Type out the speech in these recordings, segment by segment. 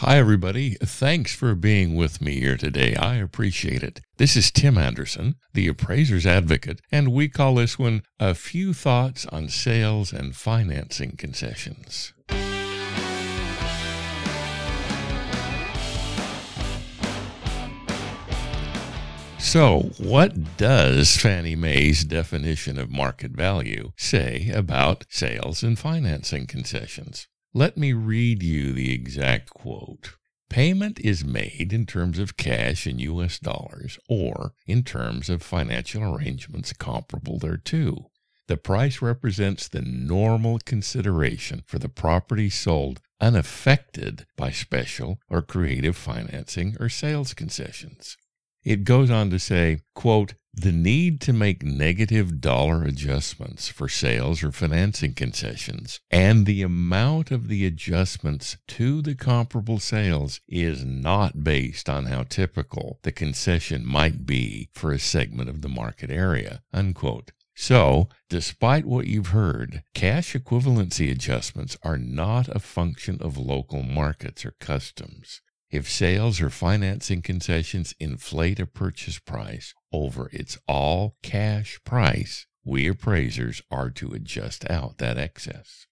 Hi, everybody. Thanks for being with me here today. I appreciate it. This is Tim Anderson, the appraiser's advocate, and we call this one A Few Thoughts on Sales and Financing Concessions. So, what does Fannie Mae's definition of market value say about sales and financing concessions? Let me read you the exact quote. Payment is made in terms of cash in U.S. dollars or in terms of financial arrangements comparable thereto. The price represents the normal consideration for the property sold unaffected by special or creative financing or sales concessions. It goes on to say, quote, the need to make negative dollar adjustments for sales or financing concessions and the amount of the adjustments to the comparable sales is not based on how typical the concession might be for a segment of the market area. Unquote. So, despite what you've heard, cash equivalency adjustments are not a function of local markets or customs. If sales or financing concessions inflate a purchase price over its all cash price, we appraisers are to adjust out that excess.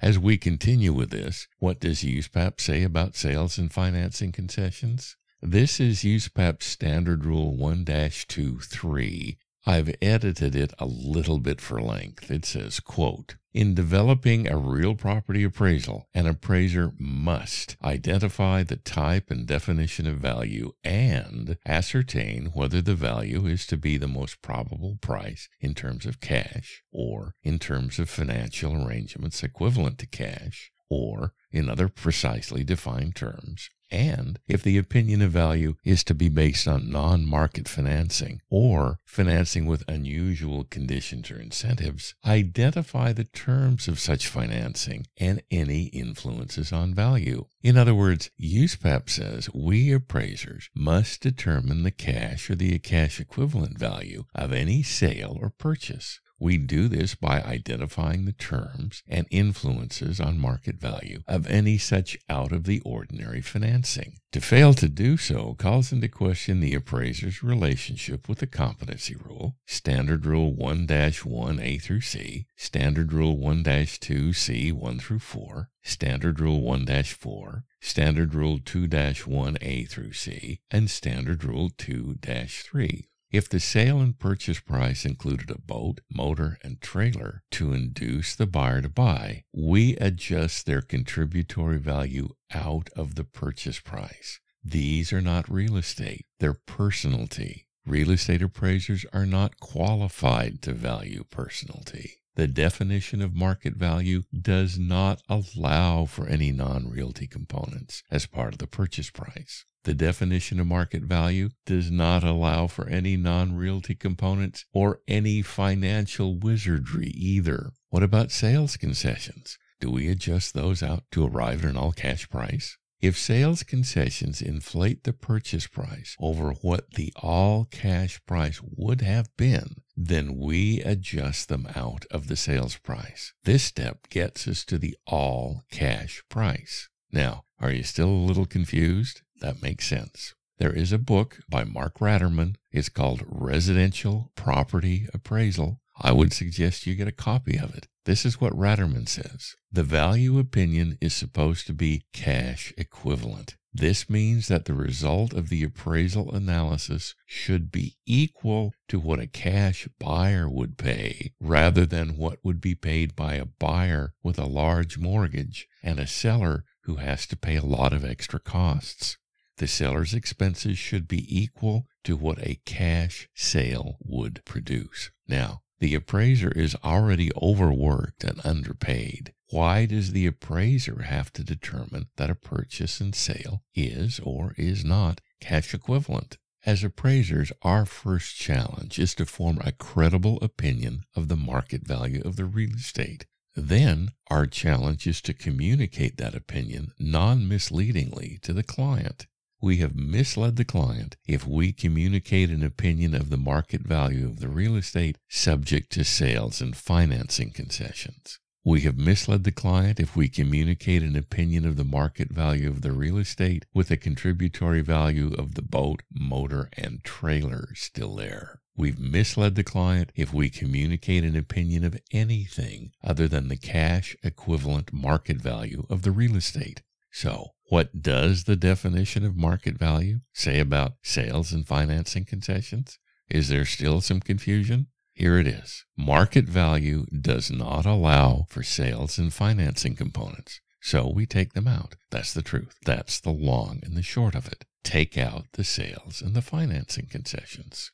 As we continue with this, what does USPAP say about sales and financing concessions? This is USPAP's Standard Rule 1 2 3 I've edited it a little bit for length. It says, quote, in developing a real property appraisal, an appraiser must identify the type and definition of value and ascertain whether the value is to be the most probable price in terms of cash or in terms of financial arrangements equivalent to cash or in other precisely defined terms, and if the opinion of value is to be based on non market financing or financing with unusual conditions or incentives, identify the terms of such financing and any influences on value. In other words, USPAP says we appraisers must determine the cash or the cash equivalent value of any sale or purchase. We do this by identifying the terms and influences on market value of any such out of the ordinary financing. To fail to do so calls into question the appraiser's relationship with the competency rule, Standard Rule 1 1A through C, Standard Rule 1 2C 1 through 4, Standard Rule 1 4, Standard Rule 2 1A through C, and Standard Rule 2 3. If the sale and purchase price included a boat, motor, and trailer to induce the buyer to buy, we adjust their contributory value out of the purchase price. These are not real estate, they're personalty. Real estate appraisers are not qualified to value personalty. The definition of market value does not allow for any non realty components as part of the purchase price. The definition of market value does not allow for any non realty components or any financial wizardry either. What about sales concessions? Do we adjust those out to arrive at an all cash price? If sales concessions inflate the purchase price over what the all cash price would have been, then we adjust them out of the sales price. This step gets us to the all cash price. Now, are you still a little confused? That makes sense. There is a book by Mark Ratterman. It's called Residential Property Appraisal. I would suggest you get a copy of it. This is what Ratterman says. The value opinion is supposed to be cash equivalent. This means that the result of the appraisal analysis should be equal to what a cash buyer would pay rather than what would be paid by a buyer with a large mortgage and a seller who has to pay a lot of extra costs. The seller's expenses should be equal to what a cash sale would produce. Now, the appraiser is already overworked and underpaid. Why does the appraiser have to determine that a purchase and sale is or is not cash equivalent? As appraisers, our first challenge is to form a credible opinion of the market value of the real estate. Then our challenge is to communicate that opinion non misleadingly to the client we have misled the client if we communicate an opinion of the market value of the real estate subject to sales and financing concessions. We have misled the client if we communicate an opinion of the market value of the real estate with a contributory value of the boat, motor, and trailer still there. We've misled the client if we communicate an opinion of anything other than the cash equivalent market value of the real estate. So, what does the definition of market value say about sales and financing concessions? Is there still some confusion? Here it is. Market value does not allow for sales and financing components. So we take them out. That's the truth. That's the long and the short of it. Take out the sales and the financing concessions.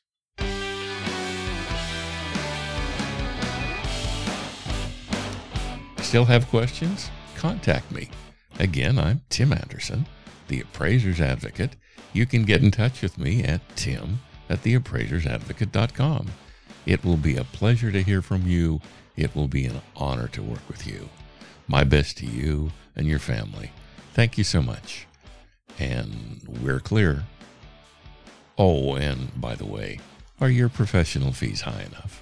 Still have questions? Contact me. Again, I'm Tim Anderson, the appraiser's advocate. You can get in touch with me at tim at theappraisersadvocate.com. It will be a pleasure to hear from you. It will be an honor to work with you. My best to you and your family. Thank you so much. And we're clear. Oh, and by the way, are your professional fees high enough?